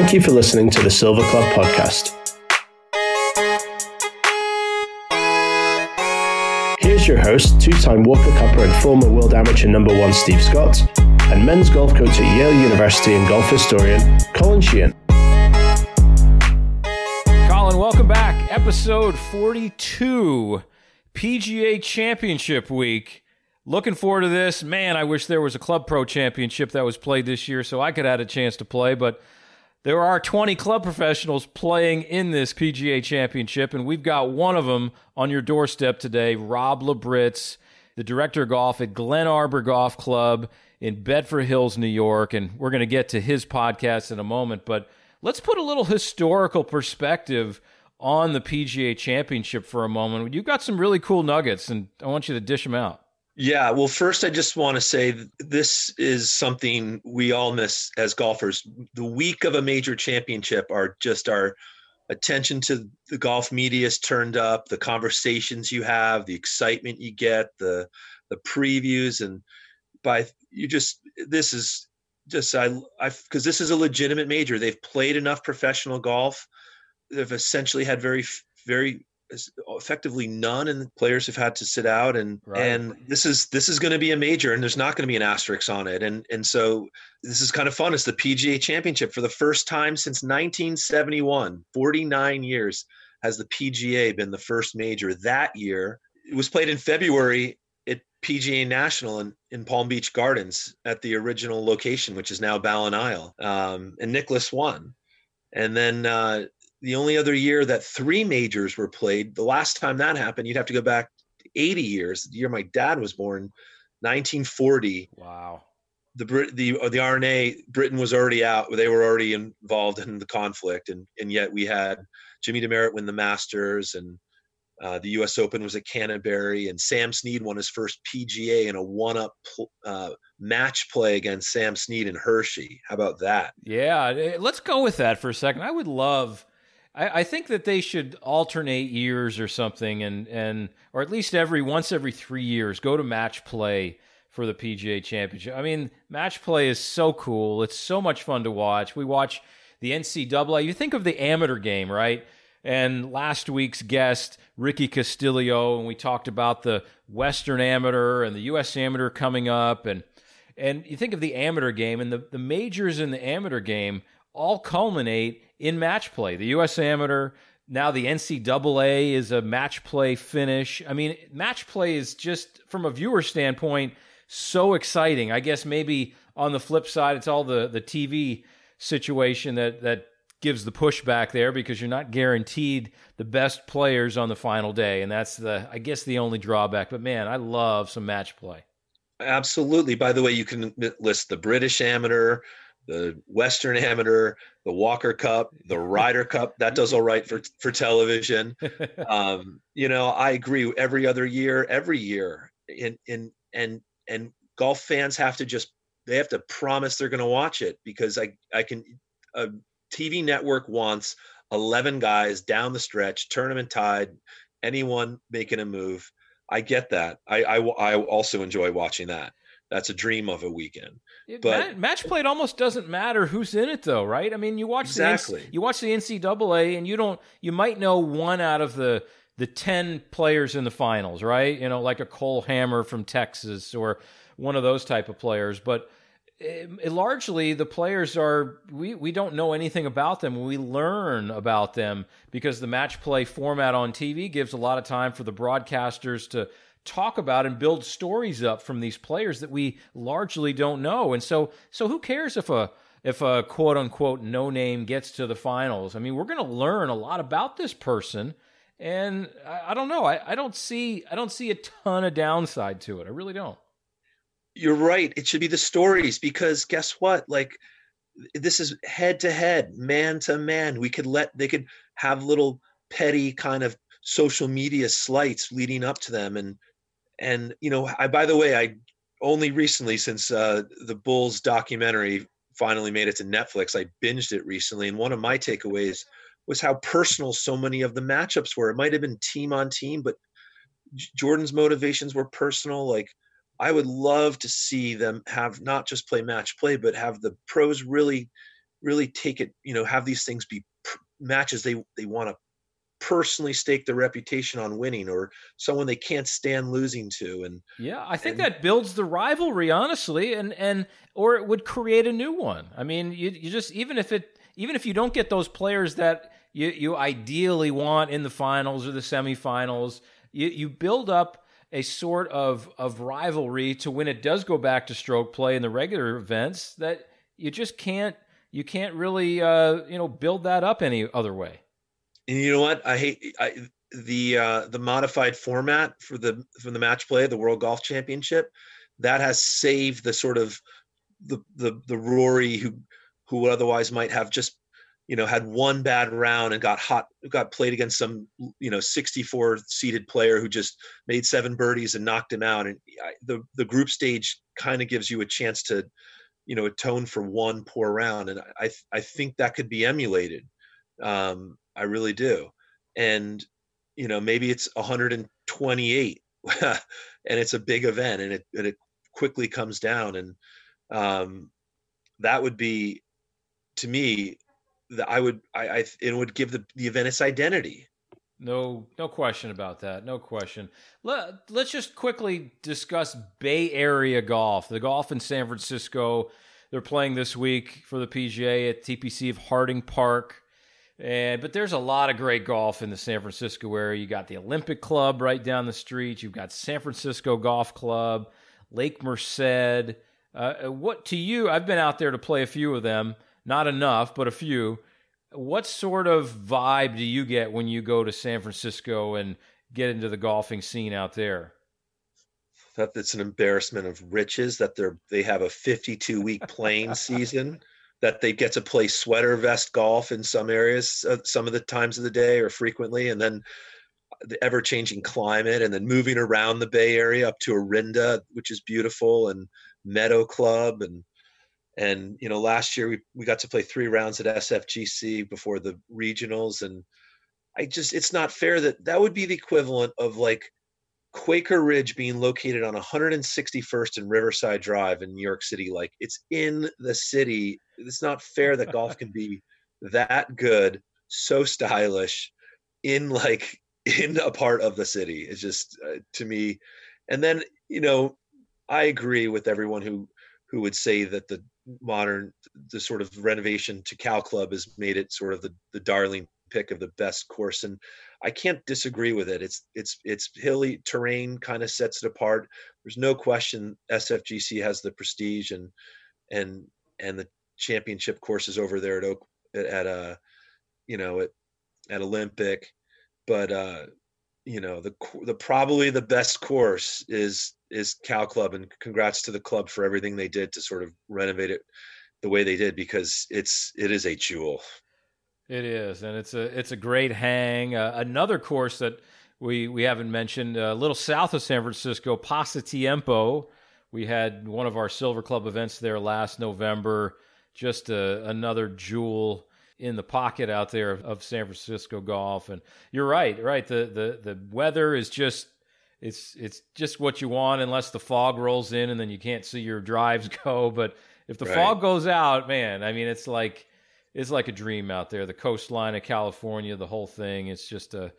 Thank you for listening to the Silver Club podcast. Here's your host, two time Walker Cupper and former world amateur number one Steve Scott, and men's golf coach at Yale University and golf historian, Colin Sheehan. Colin, welcome back. Episode 42, PGA Championship Week. Looking forward to this. Man, I wish there was a Club Pro Championship that was played this year so I could have had a chance to play, but there are 20 club professionals playing in this PGA Championship, and we've got one of them on your doorstep today, Rob Labritz, the director of golf at Glen Arbor Golf Club in Bedford Hills, New York. And we're going to get to his podcast in a moment, but let's put a little historical perspective on the PGA Championship for a moment. You've got some really cool nuggets, and I want you to dish them out. Yeah, well, first, I just want to say this is something we all miss as golfers. The week of a major championship are just our attention to the golf media is turned up, the conversations you have, the excitement you get, the the previews, and by you just this is just I I because this is a legitimate major. They've played enough professional golf. They've essentially had very very effectively none and players have had to sit out and right. and this is this is going to be a major and there's not going to be an asterisk on it. And and so this is kind of fun. It's the pga championship. For the first time since 1971 49 years has the pga been the first major. That year it was played in february at pga national in, in palm beach gardens at the original location which is now BallenIsles um, and Nicklaus won. And then uh, the only other year that three majors were played, the last time that happened, you'd have to go back 80 years. The year my dad was born, 1940. Wow. The Brit, the the R&A, Britain was already out. They were already involved in the conflict, and and yet we had Jimmy Demaret win the Masters, and uh, the U.S. Open was at Canterbury, and Sam Snead won his first PGA in a one-up uh, match play against Sam Snead and Hershey. How about that? Yeah, eh, let's go with that for a second. I would love I, I think that they should alternate years or something, and and or at least every once every three years go to match play for the PGA Championship. I mean, match play is so cool. It's so much fun to watch. We watch the NCAA. You think of the amateur game, right? And last week's guest, Ricky Castillo, and we talked about the Western Amateur and the U.S. Amateur coming up, and and you think of the amateur game and the, the majors in the amateur game all culminate in match play. The U.S. Amateur, now the NCAA is a match play finish. I mean, match play is just, from a viewer standpoint, so exciting. I guess maybe on the flip side, it's all the, the TV situation that, that gives the pushback there because you're not guaranteed the best players on the final day. And that's the, I guess, the only drawback. But man, I love some match play. Absolutely. By the way, you can list the British Amateur, the Western Amateur, the Walker Cup, the Ryder Cup. That does all right for for television. Um, you know, I agree. Every other year, every year, and in and and golf fans have to just they have to promise they're going to watch it because I I can a TV network wants 11 guys down the stretch, tournament tied, anyone making a move. I get that. I, I, I also enjoy watching that that's a dream of a weekend. But match play it almost doesn't matter who's in it though, right? I mean, you watch exactly. the you watch the NCAA and you don't you might know one out of the the 10 players in the finals, right? You know, like a Cole Hammer from Texas or one of those type of players, but it, it, largely the players are we, we don't know anything about them we learn about them because the match play format on tv gives a lot of time for the broadcasters to talk about and build stories up from these players that we largely don't know. And so, so who cares if a if a quote unquote no name gets to the finals? I mean, we're going to learn a lot about this person, and I, I don't know. I, I don't see I don't see a ton of downside to it. I really don't. You're right. It should be the stories because guess what? Like this is head to head, man to man. We could let they could have little petty kind of social media slights leading up to them and and you know i by the way i only recently since uh, the bulls documentary finally made it to netflix i binged it recently. And one of my takeaways was how personal so many of the matchups were. It might have been team on team but jordan's motivations were personal. Like i would love to see them have not just play match play but have the pros really really take it, you know, have these things be matches they they want to personally stake their reputation on winning or someone they can't stand losing to and yeah i think and, that builds the rivalry honestly and and or it would create a new one. I mean you, you just even if it even if you don't get those players that you, you ideally want in the finals or the semifinals you, you build up a sort of of rivalry to when it does go back to stroke play in the regular events that you just can't you can't really uh, you know build that up any other way and you know what? I hate I, the uh, the modified format for the from the match play, the World Golf Championship. That has saved the sort of the the the Rory who who otherwise might have just you know had one bad round and got hot got played against some you know 64 seated player who just made seven birdies and knocked him out and the the group stage kind of gives you a chance to you know atone for one poor round and i i think that could be emulated um I really do. And you know, maybe it's 128 and it's a big event and it and it quickly comes down and um that would be to me that I would I, I it would give the, the event its identity. No, no question about that. No question. Let, let's just quickly discuss Bay Area golf. The golf in San Francisco. They're playing this week for the PGA at TPC of Harding Park. And but there's a lot of great golf in the San Francisco area. You got the Olympic Club right down the street. You've got San Francisco Golf Club, Lake Merced. Uh, uh, what to you? I've been out there to play a few of them. Not enough, but a few. What sort of vibe do you get when you go to San Francisco and get into the golfing scene out there? That it's an embarrassment of riches that they're they have a 52 week playing season that they get to play sweater vest golf in some areas uh, some of the times of the day or frequently and then the ever changing climate and then moving around the bay area up to Orinda, which is beautiful and meadow club and and you know last year we, we got to play three rounds at sfgc before the regionals and i just it's not fair that that would be the equivalent of like Quaker Ridge being located on 161st and Riverside Drive in New York City, like it's in the city. It's not fair that golf can be that good, so stylish, in like in a part of the city. It's just uh, to me, and then you know, I agree with everyone who who would say that the modern the sort of renovation to Cal Club has made it sort of the the darling pick of the best course and I can't disagree with it. It's it's it's hilly terrain kind of sets it apart. There's no question SFGC has the prestige and and and the championship courses over there at Oak at a uh, you know at at Olympic, but uh you know the the probably the best course is is Cal Club and congrats to the club for everything they did to sort of renovate it the way they did because it's it is a jewel. It is, and it's a it's a great hang. Uh, another course that we we haven't mentioned, a little south of San Francisco, Pasatiempo. We had one of our Silver Club events there last November. Just a, another jewel in the pocket out there of, of San Francisco golf. And you're right, right. The the the weather is just it's it's just what you want unless the fog rolls in and then you can't see your drives go. But if the right. fog goes out, man, I mean it's like it's like a dream out there. The coastline of California, the whole thing. It's just a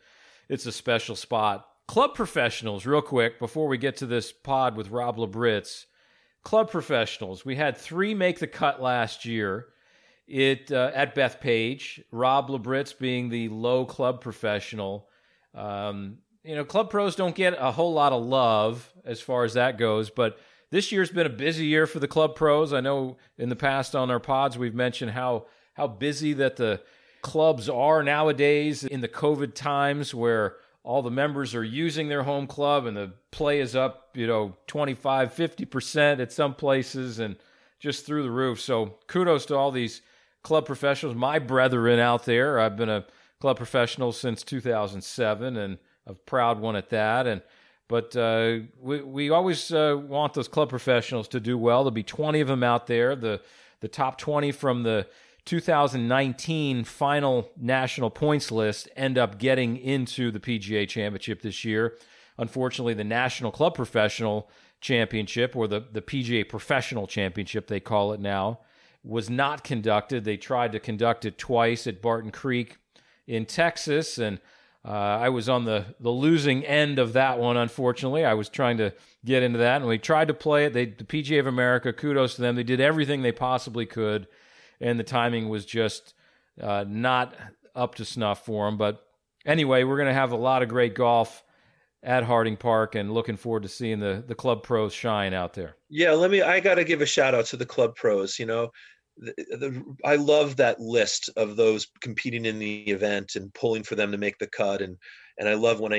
it's a special spot. Club professionals, real quick, before we get to this pod with Rob Labritz. Club professionals. We had three make the cut last year. It uh, at Bethpage. Rob Labritz being the low club professional. Um, you know, club pros don't get a whole lot of love as far as that goes, but this year's been a busy year for the club pros. I know in the past on our pods we've mentioned how how busy that the clubs are nowadays in the COVID times where all the members are using their home club and the play is up, you know, 25, 50% at some places and just through the roof. So kudos to all these club professionals, my brethren out there. I've been a club professional since 2007 and a proud one at that. And but uh, we we always uh, want those club professionals to do well. There'll be 20 of them out there. The the top 20 from the 2019 final national points list end up getting into the PGA Championship this year. Unfortunately, the National Club Professional Championship, or the, the PGA Professional Championship, they call it now, was not conducted. They tried to conduct it twice at Barton Creek in Texas, and uh, I was on the, the losing end of that one, unfortunately. I was trying to get into that, and we tried to play it. They, the PGA of America, kudos to them. They did everything they possibly could, and the timing was just uh, not up to snuff for him. But anyway, we're going to have a lot of great golf at Harding Park and looking forward to seeing the, the club pros shine out there. Yeah, let me, I got to give a shout out to the club pros. You know, the, the, I love that list of those competing in the event and pulling for them to make the cut. And, and I love when I,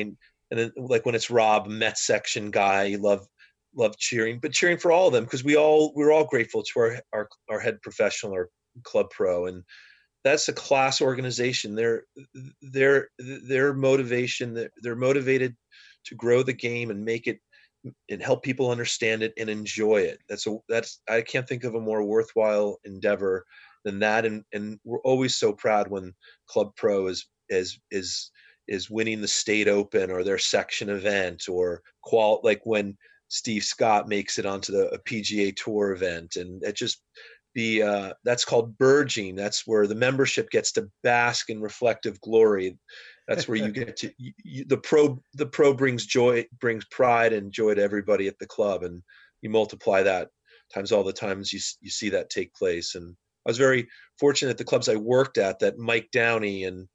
and then like when it's Rob, Met section guy, you love, love cheering, but cheering for all of them because we all, we're all grateful to our, our, our head professional or club pro. And, that's a class organization. Their their their motivation. They're, they're motivated to grow the game and make it and help people understand it and enjoy it. That's a that's I can't think of a more worthwhile endeavor than that. And and we're always so proud when Club Pro is is is is winning the state open or their section event or qual like when Steve Scott makes it onto the PGA Tour event, and it just the uh, that's called burgeoning. That's where the membership gets to bask in reflective glory. That's where you get to you, the pro. The pro brings joy, brings pride and joy to everybody at the club, and you multiply that times all the times you you see that take place. And I was very fortunate at the clubs I worked at that Mike Downey and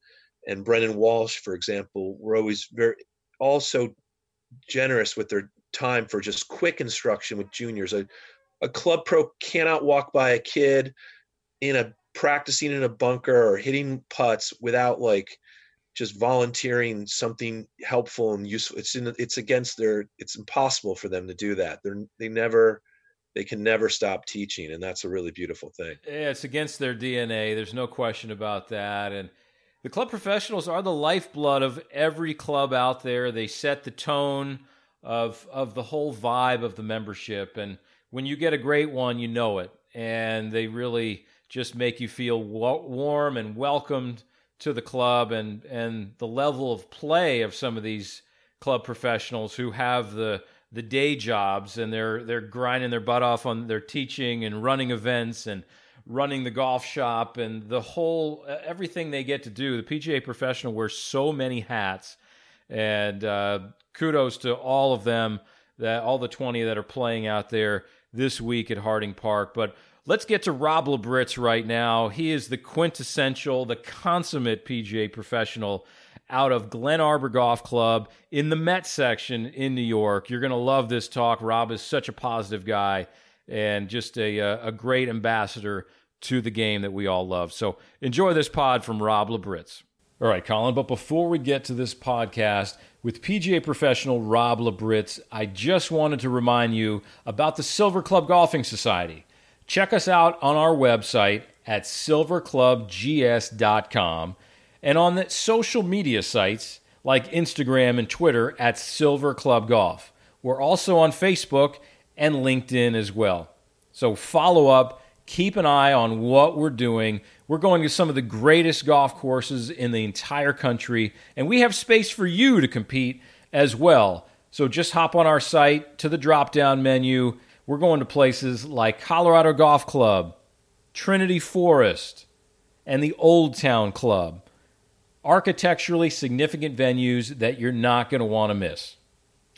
and Brennan Walsh, for example, were always very also generous with their time for just quick instruction with juniors. I a club pro cannot walk by a kid in a practicing in a bunker or hitting putts without like just volunteering something helpful and useful. It's in it's against their it's impossible for them to do that. They're they never they can never stop teaching and that's a really beautiful thing. Yeah it's against their dna there's no question about that. And the club professionals are the lifeblood of every club out there. They set the tone of of the whole vibe of the membership. And when you get a great one, you know it, and they really just make you feel warm and welcomed to the club, and and the level of play of some of these club professionals who have the the day jobs and they're they're grinding their butt off on their teaching and running events and running the golf shop and the whole everything they get to do. The PGA professional wears so many hats, and uh, kudos to all of them that all the 20 that are playing out there this week at Harding Park. But let's get to Rob Labritz right now. He is the quintessential, the consummate PGA professional out of Glen Arbor Golf Club in the Met section in New York. You're going to love this talk. Rob is such a positive guy and just a, uh, a great ambassador to the game that we all love. So enjoy this pod from Rob Labritz. All right, Colin, but before we get to this podcast, with PGA professional Rob Labritz, I just wanted to remind you about the Silver Club Golfing Society. Check us out on our website at silverclubgs.com and on the social media sites like Instagram and Twitter at Silver Club Golf. We're also on Facebook and LinkedIn as well. So follow up, keep an eye on what we're doing. We're going to some of the greatest golf courses in the entire country, and we have space for you to compete as well. So just hop on our site to the drop down menu. We're going to places like Colorado Golf Club, Trinity Forest, and the Old Town Club. Architecturally significant venues that you're not going to want to miss.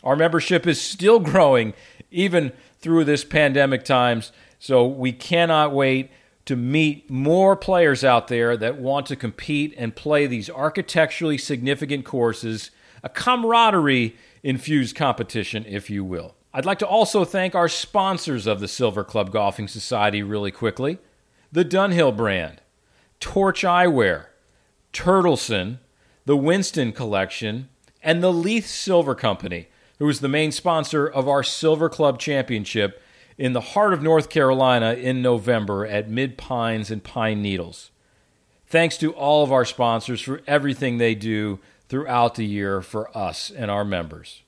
Our membership is still growing even through this pandemic times, so we cannot wait to meet more players out there that want to compete and play these architecturally significant courses, a camaraderie infused competition, if you will. I'd like to also thank our sponsors of the Silver Club Golfing Society really quickly the Dunhill brand, Torch Eyewear, Turtleson, the Winston Collection, and the Leith Silver Company, who is the main sponsor of our Silver Club Championship in the heart of North Carolina in November at Mid Pines and Pine Needles. Thanks to all of our sponsors for everything they do throughout the year for us and our members.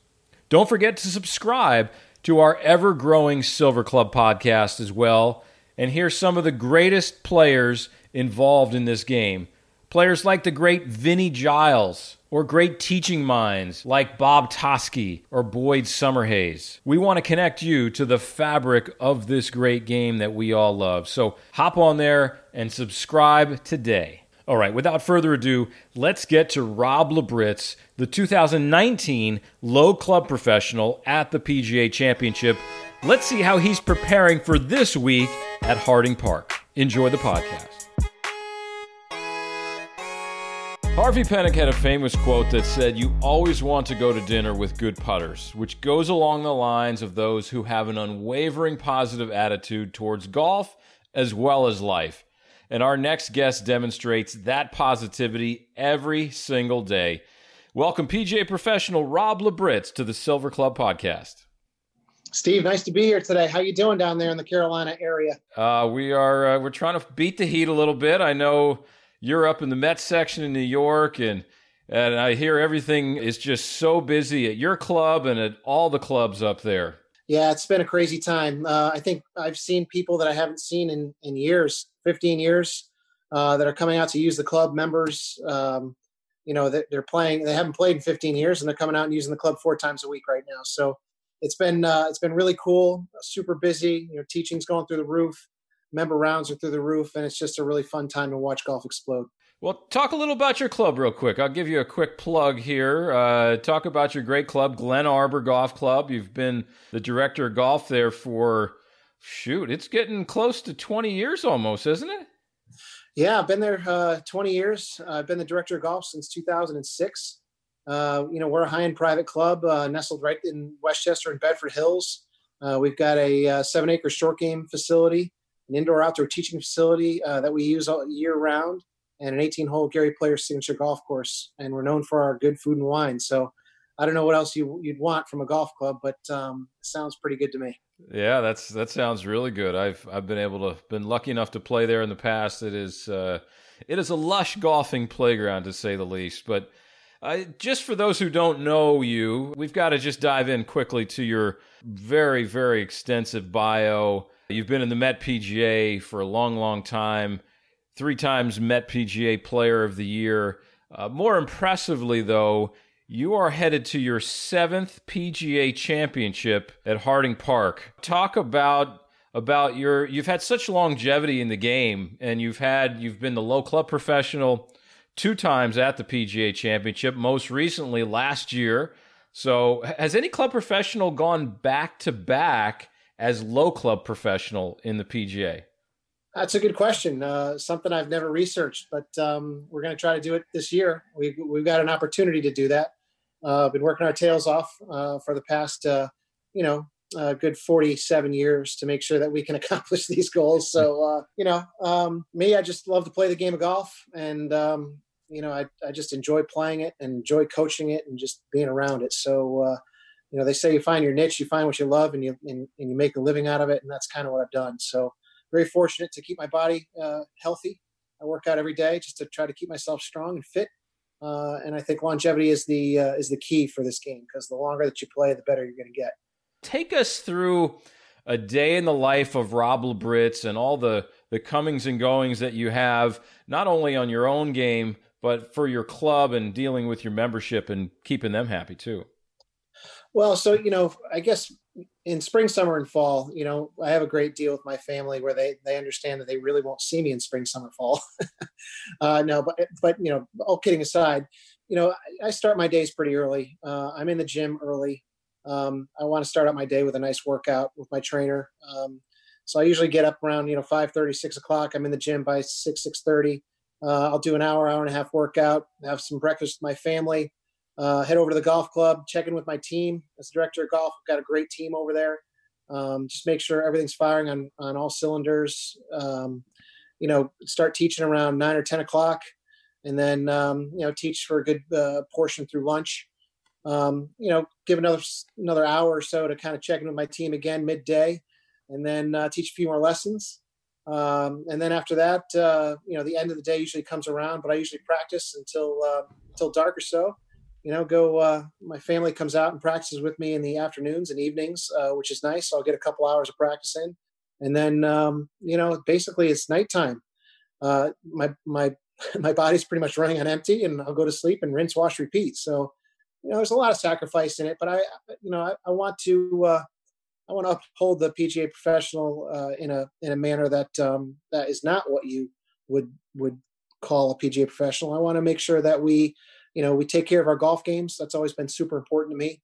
Don't forget to subscribe to our ever growing Silver Club podcast as well and hear some of the greatest players involved in this game. Players like the great Vinnie Giles, or great teaching minds like Bob Toski or Boyd Summerhays. We want to connect you to the fabric of this great game that we all love. So hop on there and subscribe today. All right, without further ado, let's get to Rob Labritz, the 2019 Low Club Professional at the PGA Championship. Let's see how he's preparing for this week at Harding Park. Enjoy the podcast. Harvey Penick had a famous quote that said, You always want to go to dinner with good putters, which goes along the lines of those who have an unwavering positive attitude towards golf as well as life. And our next guest demonstrates that positivity every single day. Welcome, PGA professional Rob Labritz to the Silver Club podcast. Steve, nice to be here today. How you doing down there in the Carolina area? Uh, we are uh, we're trying to beat the heat a little bit. I know you're up in the Mets section in New York, and and I hear everything is just so busy at your club and at all the clubs up there. Yeah, it's been a crazy time. Uh, I think I've seen people that I haven't seen in, in years, 15 years, uh, that are coming out to use the club. Members, um, you know, that they're playing. They haven't played in 15 years, and they're coming out and using the club four times a week right now. So it's been uh, it's been really cool. Super busy. You know, teaching's going through the roof. Member rounds are through the roof, and it's just a really fun time to watch golf explode. Well, talk a little about your club real quick. I'll give you a quick plug here. Uh, talk about your great club, Glen Arbor Golf Club. You've been the director of golf there for, shoot, it's getting close to 20 years almost, isn't it? Yeah, I've been there uh, 20 years. I've been the director of golf since 2006. Uh, you know, we're a high end private club uh, nestled right in Westchester and Bedford Hills. Uh, we've got a uh, seven acre short game facility, an indoor outdoor teaching facility that we use all year round and an 18 hole Gary Player signature golf course. And we're known for our good food and wine. So I don't know what else you, would want from a golf club, but um, it sounds pretty good to me. Yeah, that's that sounds really good. I've I've been able to been lucky enough to play there in the past. It is uh, it is a lush golfing playground to say the least. But uh, just for those who don't know you, we've got to just dive in quickly to your very very extensive bio. You've been in the Met PGA for a long, long time three times Met PGA Player of the Year. Uh, more impressively, though, you are headed to your seventh PGA Championship at Harding Park. Talk about about your you've had such longevity in the game, and you've had you've been the low club professional two times at the PGA Championship. Most recently, last year. So, has any club professional gone back to back as low club professional in the PGA? That's a good question. Uh, something I've never researched, but um, we're going to try to do it this year. We've, we've got an opportunity to do that. Uh, been working our tails off uh, for the past, uh, you know, good 47 years to make sure that we can accomplish these goals. So, uh, you know, um, me, I just love to play the game of golf, and um, you know, I, I just enjoy playing it and enjoy coaching it and just being around it. So, uh, you know, they say you find your niche, you find what you love, and you and, and you make a living out of it, and that's kind of what I've done. So very fortunate to keep my body uh, healthy. I work out every day just to try to keep myself strong and fit. Uh, and I think longevity is the uh, is the key for this game because the longer that you play, the better you're going to get. Take us through a day in the life of Rob Labritz and all the the comings and goings that you have, not only on your own game but for your club and dealing with your membership and keeping them happy too. Well, so you know, I guess in spring, summer, and fall, you know, I have a great deal with my family where they they understand that they really won't see me in spring, summer, fall. uh, no, but but you know, all kidding aside, you know, I, I start my days pretty early. Uh, I'm in the gym early. Um, I want to start out my day with a nice workout with my trainer. Um, so I usually get up around you know 5:30, 6 o'clock. I'm in the gym by 6 6:30. Uh, I'll do an hour, hour and a half workout. Have some breakfast with my family uh, head over to the golf club, check in with my team. As director of golf, I've got a great team over there. Um, just make sure everything's firing on on all cylinders. Um, you know, start teaching around nine or ten o'clock, and then um, you know teach for a good uh, portion through lunch. Um, you know, give another another hour or so to kind of check in with my team again midday, and then uh, teach a few more lessons. Um, and then after that, uh, you know, the end of the day usually comes around, but I usually practice until uh, until dark or so you know, go. Uh, my family comes out and practices with me in the afternoons and evenings, uh, which is nice. So I'll get a couple hours of practice in, and then um, you know, basically it's nighttime. Uh, my my my body's pretty much running on empty, and I'll go to sleep and rinse, wash, repeat. So, you know, there's a lot of sacrifice in it, but I, you know, I, I want to, uh, I want to uphold the PGA professional uh, in a in a manner that um, that is not what you would would call a PGA professional. I want to make sure that we, you know, we take care of our golf games. That's always been super important to me.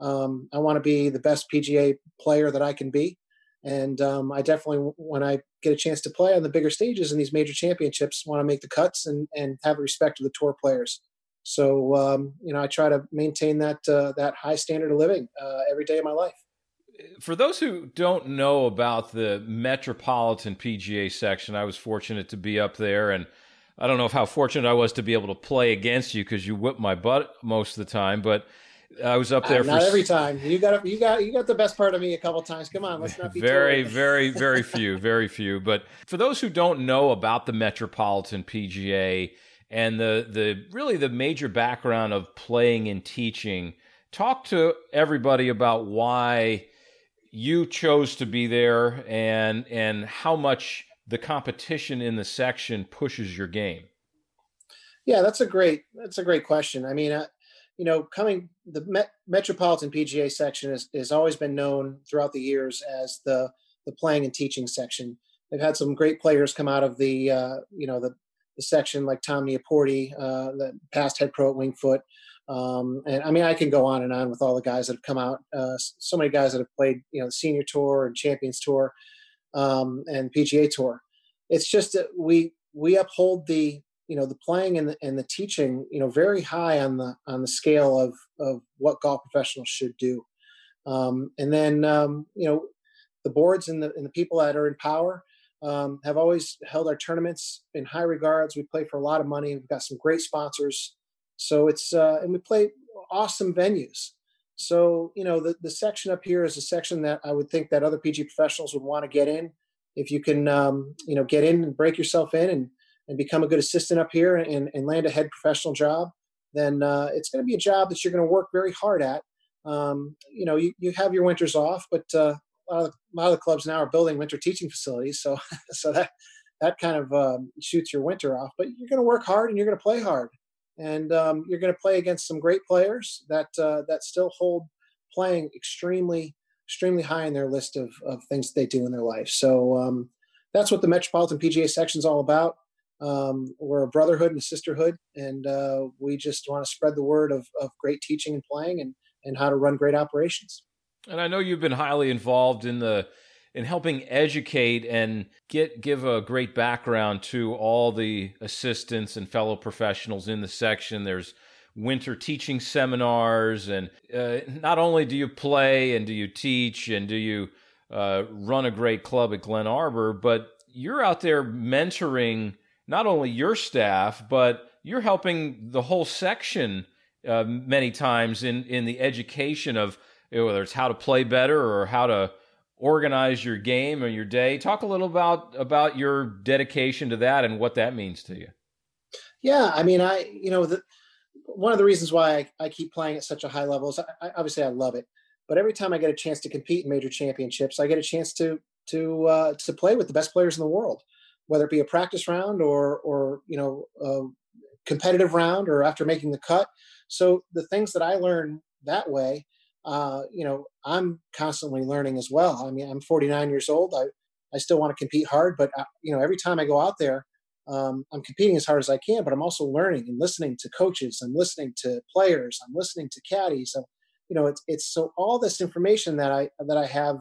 Um, I want to be the best PGA player that I can be, and um, I definitely, when I get a chance to play on the bigger stages in these major championships, want to make the cuts and and have respect to the tour players. So um, you know, I try to maintain that uh, that high standard of living uh, every day of my life. For those who don't know about the Metropolitan PGA section, I was fortunate to be up there, and I don't know how fortunate I was to be able to play against you because you whipped my butt most of the time, but I was up there uh, not for every time. You got you got you got the best part of me a couple times. Come on, let's not be very very very few, very few. But for those who don't know about the Metropolitan PGA and the the really the major background of playing and teaching, talk to everybody about why you chose to be there and and how much the competition in the section pushes your game. Yeah, that's a great that's a great question. I mean, uh, you know, coming the Met, Metropolitan PGA section has, has always been known throughout the years as the the playing and teaching section. They've had some great players come out of the uh, you know the, the section like Tom Nieporte, uh, the past head pro at Wingfoot, Um, and I mean, I can go on and on with all the guys that have come out. Uh, so many guys that have played, you know, the Senior Tour and Champions Tour um, and PGA Tour. It's just that we we uphold the you know the playing and the, and the teaching you know very high on the on the scale of of what golf professionals should do. Um, and then um, you know the boards and the, and the people that are in power um, have always held our tournaments in high regards. We play for a lot of money. We've got some great sponsors. So it's uh, and we play awesome venues so you know the, the section up here is a section that i would think that other pg professionals would want to get in if you can um, you know get in and break yourself in and and become a good assistant up here and, and land a head professional job, then uh, it's going to be a job that you're going to work very hard at. Um, you know, you, you have your winters off, but uh, a, lot of, a lot of the clubs now are building winter teaching facilities, so so that that kind of um, shoots your winter off. But you're going to work hard and you're going to play hard, and um, you're going to play against some great players that uh, that still hold playing extremely extremely high in their list of, of things they do in their life. So um, that's what the Metropolitan PGA section is all about. Um, we're a brotherhood and a sisterhood, and uh, we just want to spread the word of, of great teaching and playing and, and how to run great operations. And I know you've been highly involved in the in helping educate and get give a great background to all the assistants and fellow professionals in the section. There's winter teaching seminars, and uh, not only do you play and do you teach and do you uh, run a great club at Glen Arbor, but you're out there mentoring not only your staff, but you're helping the whole section uh, many times in, in the education of whether it's how to play better or how to organize your game or your day. Talk a little about about your dedication to that and what that means to you. Yeah, I mean, I you know the, one of the reasons why I, I, keep playing at such a high level is I, I, obviously I love it, but every time I get a chance to compete in major championships, I get a chance to to uh, to play with the best players in the world whether it be a practice round or or you know a competitive round or after making the cut. So the things that I learn that way, uh, you know, I'm constantly learning as well. I mean, I'm 49 years old. I I still want to compete hard, but uh, you know, every time I go out there, um, I'm competing as hard as I can. But I'm also learning and listening to coaches. I'm listening to players. I'm listening to caddies. So, you know, it's it's so all this information that I that I have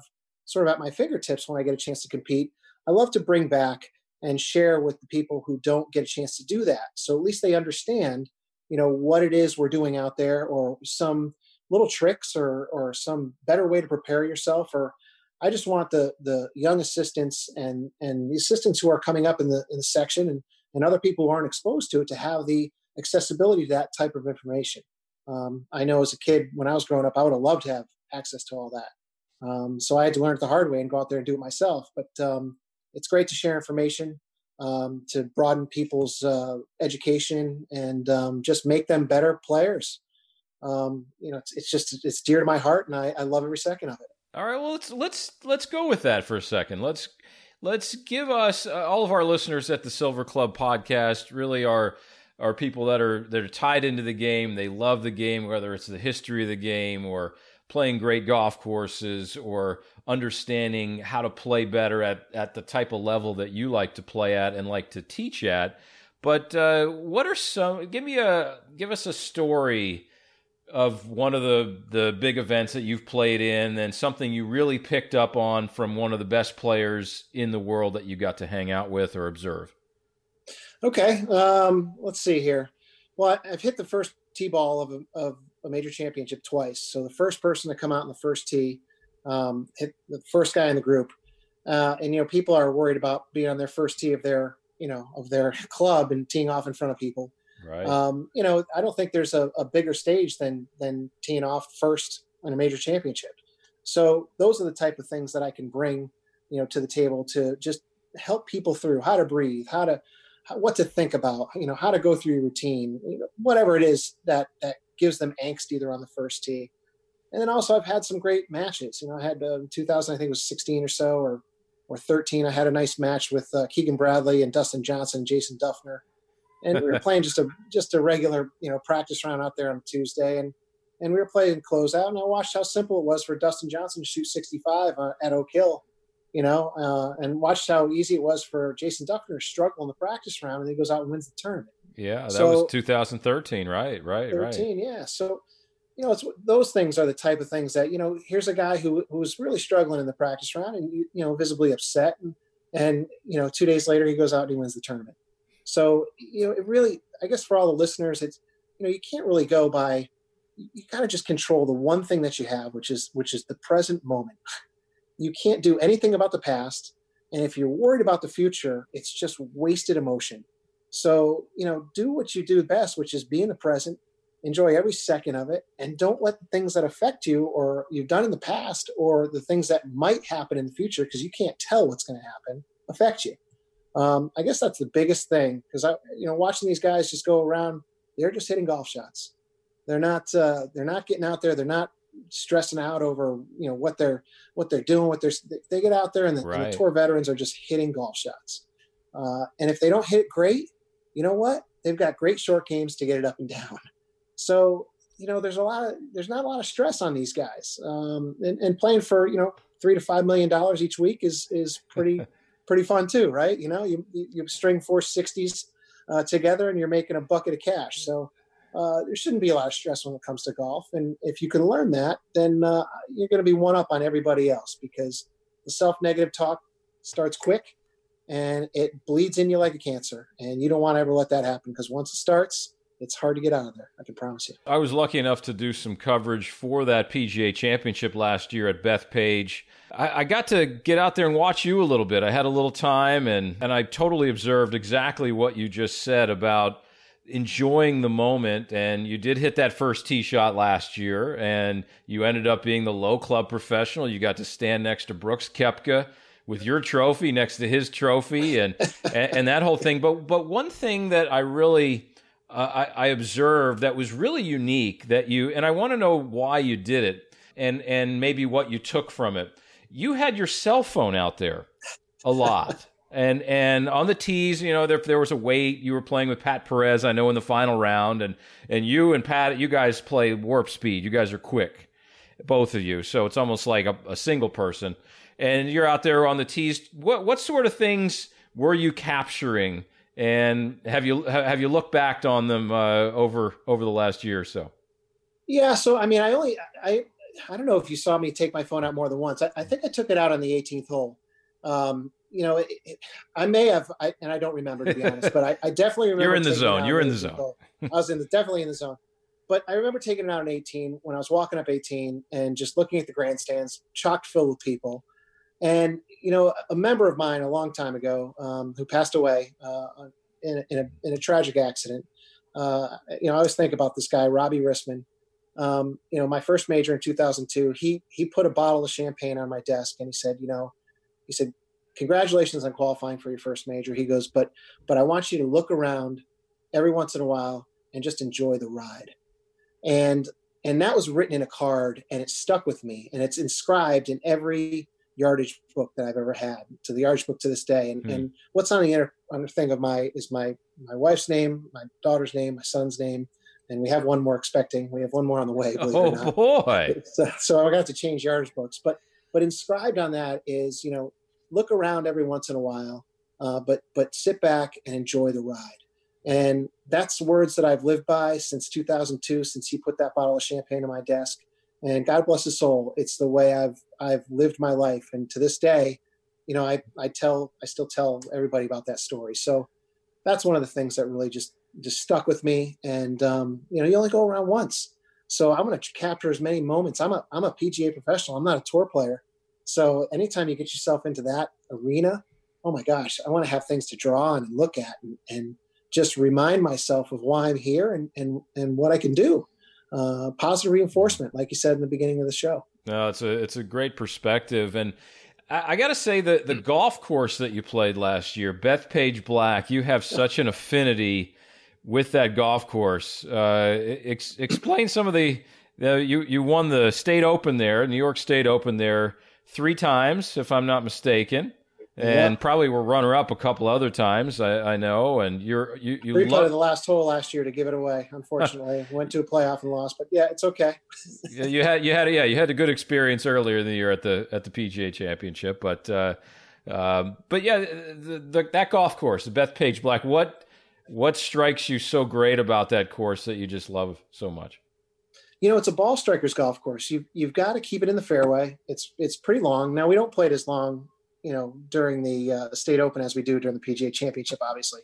sort of at my fingertips when I get a chance to compete. I love to bring back and share with the people who don't get a chance to do that. So at least they understand, you know, what it is we're doing out there or some little tricks or or some better way to prepare yourself or I just want the the young assistants and and the assistants who are coming up in the in the section and and other people who aren't exposed to it to have the accessibility to that type of information. Um, I know as a kid when I was growing up, I would have loved to have access to all that. Um, so I had to learn it the hard way and go out there and do it myself. But um, it's great to share information um, to broaden people's uh, education and um, just make them better players. Um, you know, it's, it's, just it's dear to my heart, and I, I love every second of it. All right, well let's let's let's go with that for a second. Let's let's give us uh, all of our listeners at the Silver Club podcast really are are people that are that are tied into the game. They love the game, whether it's the history of the game or playing great golf courses or understanding how to play better at, at the type of level that you like to play at and like to teach at. But uh, what are some? Give me a give us a story of one of the the big events that you've played in, and something you really picked up on from one of the best players in the world that you got to hang out with or observe. Okay, um, let's see here. Well, I've hit the first tee ball of a, of a major championship twice. So the first person to come out in the first tee um, hit the first guy in the group. Uh, and you know, people are worried about being on their first tee of their you know of their club and teeing off in front of people. Right. Um, you know, I don't think there's a, a bigger stage than than teeing off first in a major championship. So those are the type of things that I can bring, you know, to the table to just help people through how to breathe, how to how, what to think about, you know, how to go through your routine, you know, whatever it is that that gives them angst either on the first tee. And then also I've had some great matches. You know, I had uh, 2000, I think it was 16 or so, or or 13. I had a nice match with uh, Keegan Bradley and Dustin Johnson, Jason Dufner, and we were playing just a just a regular you know practice round out there on Tuesday, and and we were playing closeout, and I watched how simple it was for Dustin Johnson to shoot 65 uh, at Oak Hill, you know, uh, and watched how easy it was for Jason Dufner to struggle in the practice round, and he goes out and wins the tournament. Yeah, that so, was 2013, right? Right, 13, right. yeah. So you know, it's those things are the type of things that you know. Here's a guy who who was really struggling in the practice round, and you know, visibly upset, and and you know, two days later he goes out and he wins the tournament. So you know, it really, I guess, for all the listeners, it's you know, you can't really go by. You kind of just control the one thing that you have, which is which is the present moment. You can't do anything about the past, and if you're worried about the future, it's just wasted emotion. So you know, do what you do best, which is be in the present, enjoy every second of it and don't let the things that affect you or you've done in the past or the things that might happen in the future because you can't tell what's going to happen affect you um, i guess that's the biggest thing because i you know watching these guys just go around they're just hitting golf shots. They're not uh, they're not getting out there they're not stressing out over you know what they're what they're doing what they're they get out there and the, right. and the tour veterans are just hitting golf shots. Uh, and if they don't hit it great you know what? They've got great short games to get it up and down. So you know, there's a lot of there's not a lot of stress on these guys, um, and, and playing for you know three to five million dollars each week is is pretty pretty fun too, right? You know, you you string four sixties uh, together and you're making a bucket of cash. So uh, there shouldn't be a lot of stress when it comes to golf. And if you can learn that, then uh, you're going to be one up on everybody else because the self negative talk starts quick and it bleeds in you like a cancer. And you don't want to ever let that happen because once it starts, it's hard to get out of there. I can promise you. I was lucky enough to do some coverage for that PGA Championship last year at Bethpage. I, I, got to get out there and watch you a little bit. I had a little time, and and I totally observed exactly what you just said about enjoying the moment. And you did hit that first tee shot last year, and you ended up being the low club professional. You got to stand next to Brooks Koepka with your trophy next to his trophy, and, and and that whole thing. But but one thing that I really uh, I, I, observed that was really unique that you and I want to know why you did it and and maybe what you took from it. You had your cell phone out there a lot. and and on the tees, you know, there there was a weight. You were playing with Pat Perez, I know, in the final round, and and you and Pat, you guys play warp speed. You guys are quick, both of you. So it's almost like a, a single person, and you're out there on the tees. What what sort of things were you capturing and have you have you looked back on them uh, over over the last year or so? Yeah, so I mean, I only I I don't know if you saw me take my phone out more than once. I, I think I took it out on the 18th hole. Um, you know, it, it, I may have, I, and I don't remember to be honest, but I, I definitely remember. You're in the zone. You're in the zone. I was in the, definitely in the zone. But I remember taking it out on 18 when I was walking up 18 and just looking at the grandstands, chocked filled with people. And you know, a member of mine a long time ago um, who passed away uh, in, a, in, a, in, a, tragic accident. Uh, you know, I always think about this guy, Robbie Rissman. Um, you know, my first major in 2002, he he put a bottle of champagne on my desk and he said, you know, he said, congratulations on qualifying for your first major. He goes, but but I want you to look around every once in a while and just enjoy the ride. And and that was written in a card and it stuck with me and it's inscribed in every yardage book that I've ever had to the yardage book to this day. And, Hmm. and what's on the inner on the thing of my is my my wife's name, my daughter's name, my son's name, and we have one more expecting. We have one more on the way. believe it or Oh not. boy. So, so I'm gonna have to change yardage books. But but inscribed on that is you know look around every once in a while, uh, but but sit back and enjoy the ride. And that's words that I've lived by since 2002, since he put that bottle of champagne on my desk. And God bless his soul, it's the way I've I've lived my life. And to this day, you know, I I tell I still tell everybody about that story. So that's one of the things that really just just stuck with me. And um, you know, you only go around once. So I'm going to capture as many moments. I'm a I'm a PGA professional. I'm not a tour player. So anytime you get yourself into that arena, oh my gosh, I want to have things to draw on and look at and, and just remind myself of why I'm here and and and what I can do. Uh, positive reinforcement, like you said in the beginning of the show. No, it's a it's a great perspective, and I, I got to say that the golf course that you played last year, Bethpage Black, you have such an affinity with that golf course. Uh, ex- explain some of the. Uh, you you won the state open there, New York State Open there three times, if I'm not mistaken, and Yeah. probably were runner up a couple other times. I, I know, and you're you you love the last hole last year to give it away. Unfortunately, went to a playoff and lost, but yeah, it's okay. Yeah, you had you had yeah you had a good experience earlier in the year at the at the PGA Championship, but uh, um, but yeah, the, the, that golf course, the Bethpage Black, what what strikes you so great about that course that you just love so much? you know it's a ball strikers golf course you've, you've got to keep it in the fairway it's it's pretty long now we don't play it as long you know during the uh, state open as we do during the pga championship obviously.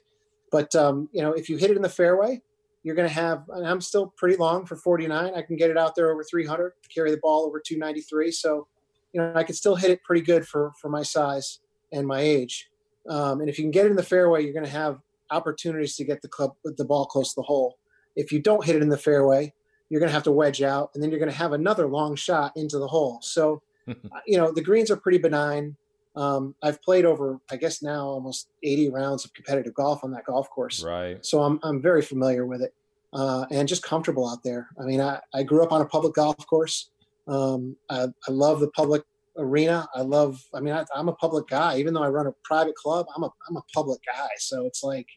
But um, you know if you hit it in the fairway you're going to have and i'm still pretty long for 49 i can get it out there over 300 carry the ball over 293 so you know i can still hit it pretty good for for my size and my age. Um, and if you can get it in the fairway you're going to have opportunities to get the club the ball close to the hole. If you don't hit it in the fairway you're going to have to wedge out and then you're going to have another long shot into the hole. So you know the greens are pretty benign um, i've played over i guess now almost 80 rounds of competitive golf on that golf course. Right. so i'm, I'm very familiar with it uh, and just comfortable out there. I mean i, I grew up on a public golf course. Um, I, I love the public arena. I love i mean I, i'm a public guy. Even though i run a private club i'm a, I'm a public guy. So it's like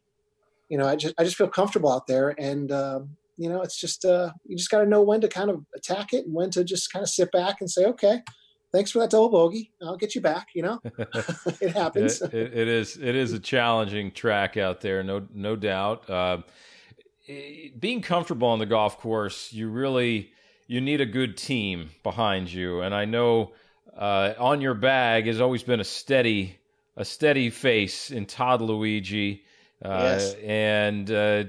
you know i just i just feel comfortable out there. And um, you know it's just uh, you just got to know when to kind of attack it and when to just kind of sit back and say okay thanks for that double bogey i'll get you back you know it happens It, it, it is it is a challenging track out there, no no doubt. Uh, eh, being comfortable on the golf course, you really you need a good team behind you, and I know uh, on your bag has always been a steady a steady face in Todd Luigi, uh, Yes. and uh,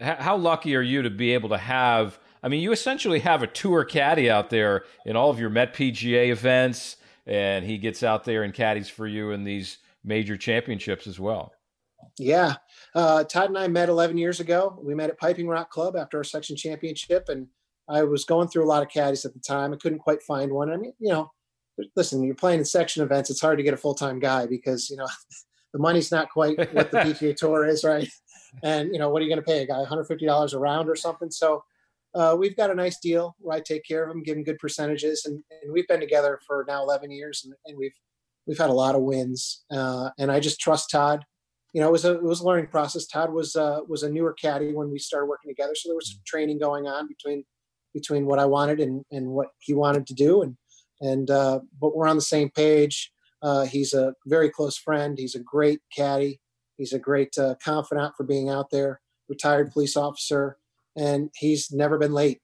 h- how lucky are you to be able to have? I mean, you essentially have a tour caddy out there in all of your Met PGA events, and he gets out there and caddies for you in these major championships as well. Yeah. Uh, Todd and I met 11 years ago. We met at Piping Rock Club after our section championship. And I was going through a lot of caddies at the time. I couldn't quite find one. I mean, you know, listen, you're playing in section events. It's hard to get a full time guy because, you know, the money's not quite what the PGA Tour is, right? And, you know, what are you going to pay a guy? $150 a round or something? So uh, we've got a nice deal where I take care of him, give him good percentages. And, and we've been together for now 11 years and, and we've, we've had a lot of wins. Uh, and I just trust Todd you know, it was a it was a learning process. Todd was uh, was a newer caddy when we started working together, so there was some training going on between between what I wanted and and what he wanted to do, and and uh, but we're on the same page. Uh, he's a very close friend. He's a great caddy. He's a great uh, confidant for being out there. Retired police officer, and he's never been late.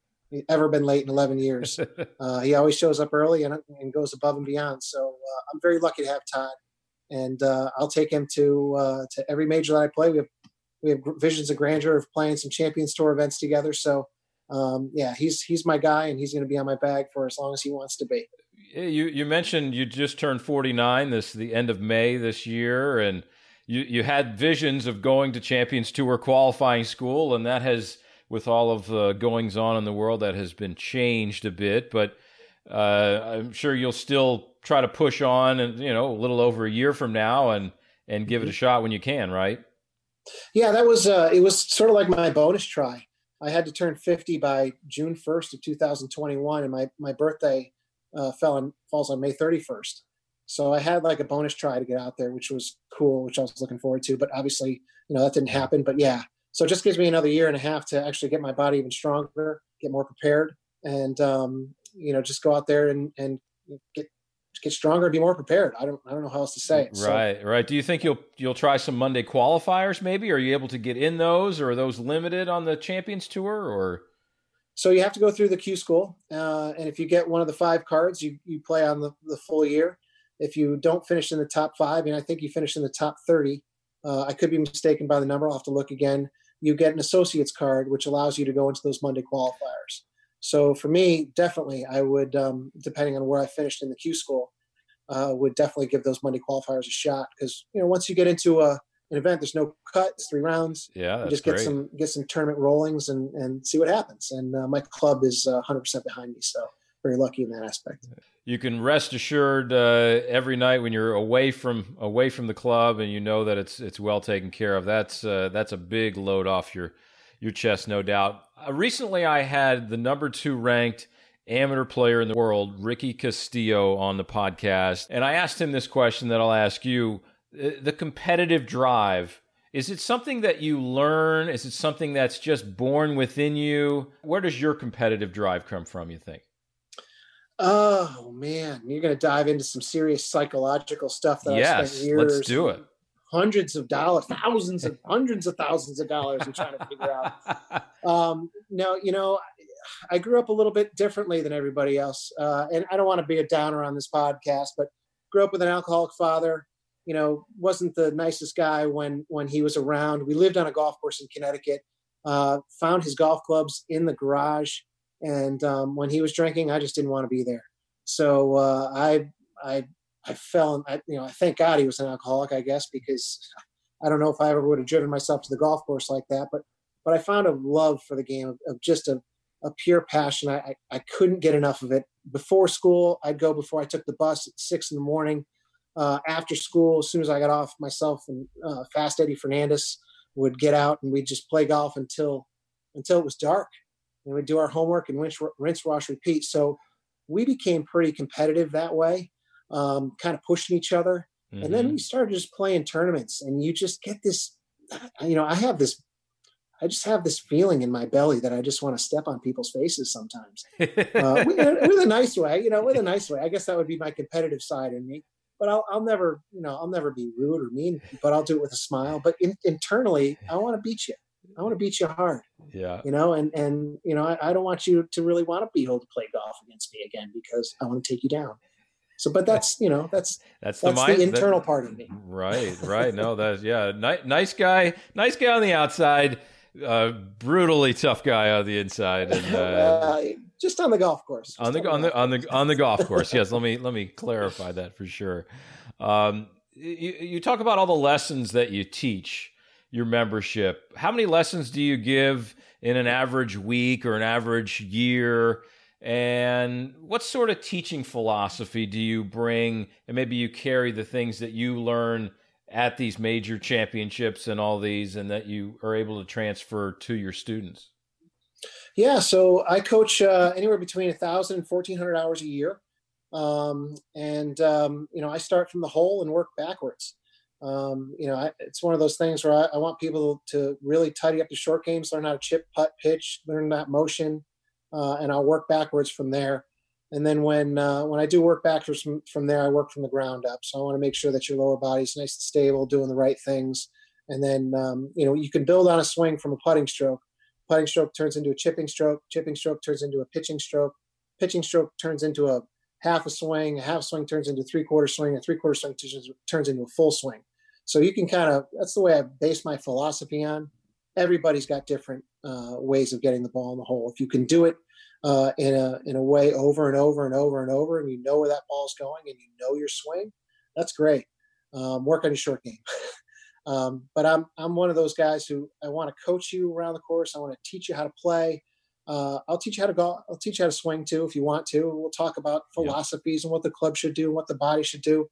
Ever been late in 11 years. Uh, he always shows up early and, and goes above and beyond. So uh, I'm very lucky to have Todd and uh, I'll take him to uh, to every major that I play. We have we have visions of grandeur of playing some Champions Tour events together. So um, yeah, he's he's my guy, and he's going to be on my bag for as long as he wants to be. You you mentioned you just turned 49 this the end of May this year and you you had visions of going to Champions Tour qualifying school and that has with all of the goings on in the world that has been changed a bit but uh, I'm sure you'll still try to push on and you know a little over a year from now and and give it a shot when you can right Yeah, that was uh, it was sort of like my bonus try. I had to turn 50 by June 1st of 2021, and my my birthday uh, fell on falls on May 31st. So I had like a bonus try to get out there, which was cool, which I was looking forward to. But obviously, you know, that didn't happen. But yeah, so it just gives me another year and a half to actually get my body even stronger, get more prepared, and um, you know, just go out there and and get get stronger, be more prepared. I don't I don't know how else to say it. Right, so, right. Do you think you'll you'll try some Monday qualifiers? Maybe are you able to get in those, or are those limited on the Champions Tour, or? So you have to go through the Q school, uh, and if you get one of the five cards, you you play on the the full year. If you don't finish in the top five, and I think you finish in the top thirty, uh, I could be mistaken by the number. I'll have to look again. You get an associate's card, which allows you to go into those Monday qualifiers. So for me, definitely, I would, um, depending on where I finished in the Q school, uh, would definitely give those Monday qualifiers a shot because you know once you get into a an event, there's no cut, it's three rounds. Yeah, you just get great. some get some tournament rollings and and see what happens. And uh, my club is uh, 100% behind me, so very lucky in that aspect. You can rest assured uh, every night when you're away from away from the club and you know that it's it's well taken care of. That's uh, that's a big load off your your chest, no doubt. Uh, recently, I had the number two ranked amateur player in the world, Ricky Castillo, on the podcast, and I asked him this question that I'll ask you: uh, the competitive drive. Is it something that you learn? Is it something that's just born within you? Where does your competitive drive come from, you think? Oh man, you're going to dive into some serious psychological stuff that yes, I spent years, let's do it. Hundreds of dollars, thousands of hundreds of thousands of dollars in trying to figure out. Um, no, you know, I grew up a little bit differently than everybody else, uh, and I don't want to be a downer on this podcast, but grew up with an alcoholic father. You know, wasn't the nicest guy when when he was around. We lived on a golf course in Connecticut. Uh, found his golf clubs in the garage and um, when he was drinking, I just didn't want to be there. So uh, I I I fell. I, you know, I thank God he was an alcoholic. I guess because I don't know if I ever would have driven myself to the golf course like that. But but I found a love for the game of, of just a, a pure passion. I, I, I couldn't get enough of it. Before school, I'd go before I took the bus at six in the morning. Uh, after school, as soon as I got off, myself and uh, Fast Eddie Fernandez would get out and we'd just play golf until until it was dark and we do our homework and rinse, rinse, wash, repeat. So we became pretty competitive that way, um, kind of pushing each other. Mm-hmm. And then mm-hmm. we started just playing tournaments, and you just get this. You know, I have this. I just have this feeling in my belly that I just want to step on people's faces sometimes, uh, with, with, a nice way. You know, with a nice way. I guess that would be my competitive side in me. But I'll, I'll never, you know, I'll never be rude or mean. But I'll do it with a smile. But in, internally, I want to beat you. I want to beat you hard. Yeah. You know, and and you know, I, I don't want you to really want to be able to play golf against me again because I want to take you down. So, but that's you know that's that's, that's the, the internal that, part of me. Right, right. No, that's yeah, ni- nice guy, nice guy on the outside, uh, brutally tough guy on the inside, and uh, uh, just on the golf course. On the on the on the on the golf course. Yes, let me let me clarify that for sure. Um, you, you talk about all the lessons that you teach your membership. How many lessons do you give in an average week or an average year? And what sort of teaching philosophy do you bring? And maybe you carry the things that you learn at these major championships and all these, and that you are able to transfer to your students? Yeah, so I coach uh, anywhere between 1,000 and 1,400 hours a year. Um, and, um, you know, I start from the hole and work backwards. Um, you know, I, it's one of those things where I, I, want people to really tidy up the short games, learn how to chip, putt, pitch, learn that motion, uh, and I'll work backwards from there. And then when uh, when I do work backwards from, from there, I work from the ground up. So I want to make sure that your lower body's nice and stable, doing the right things. And then um, you know you can build on a swing from a putting stroke. Putting stroke turns into a chipping stroke. Chipping stroke turns into a pitching stroke. Pitching stroke turns into a half a swing. A half swing turns into three quarter swing. A three quarter swing turns into a full swing. So you can kind of that's the way I base my philosophy on. Everybody's got different uh, ways of getting the ball in the hole. If you can do it uh, in a in a way over and over and over and over, and you know where that ball's going and you know your swing, that's great. Um, work on your short game. um, but I'm I'm one of those guys who I want to coach you around the course. I want to teach you how to play. Uh, I'll teach you how to go. I'll teach you how to swing too, if you want to. We'll talk about philosophies yeah. and what the club should do, and what the body should do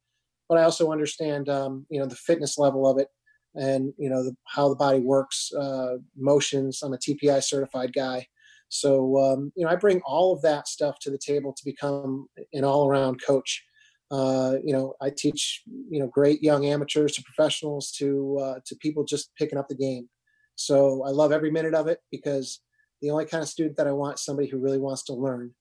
but I also understand um, you know the fitness level of it and you know the, how the body works, uh, motions. I'm a TPI certified guy, so um, you know I bring all of that stuff to the table to become an all around coach. Uh, you know, I teach you know great young amateurs to professionals to uh, to people just picking up the game. So I love every minute of it because the only kind of student that I want is somebody who really wants to learn.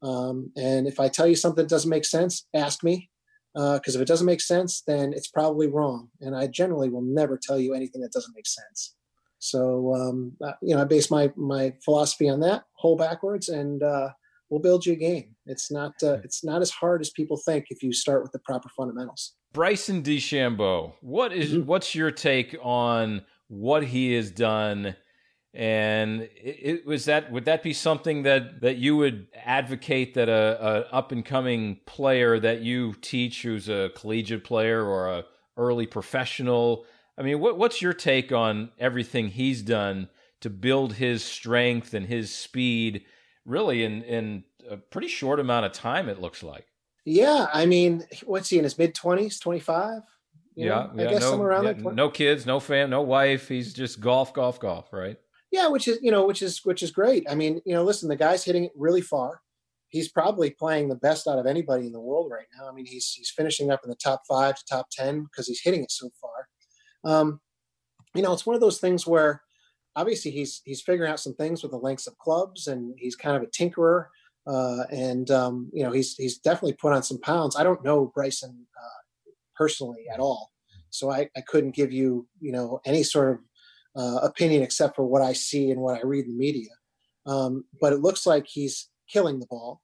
Um, and if I tell you something that doesn't make sense, ask me because uh, if it doesn't make sense, then it's probably wrong. And I generally will never tell you anything that doesn't make sense. So um, uh, you know, I base my my philosophy on that, whole backwards, and uh, we'll build you a game. It's not uh, it's not as hard as people think if you start with the proper fundamentals. Bryson DeChambeau, what is, mm-hmm. what's your take on what he has done? And it, it, was that would that be something that that you would advocate that a, a up and coming player that you teach who's a collegiate player or a early professional? I mean, what, what's your take on everything he's done to build his strength and his speed, really in in a pretty short amount of time? It looks like. Yeah, I mean, what's he in his mid twenties, twenty five? Yeah, yeah, I guess no, somewhere around yeah, there. No kids, no fam, no wife. He's just golf, golf, golf, right? Yeah, which is you know, which is which is great. I mean, you know, listen, the guy's hitting it really far. He's probably playing the best out of anybody in the world right now. I mean, he's he's finishing up in the top five to top ten because he's hitting it so far. Um, you know, it's one of those things where obviously he's he's figuring out some things with the lengths of clubs, and he's kind of a tinkerer. Uh, and um, you know, he's he's definitely put on some pounds. I don't know Bryson uh, personally at all, so I, I couldn't give you you know any sort of uh, opinion except for what I see and what I read in the media. Um, but it looks like he's killing the ball.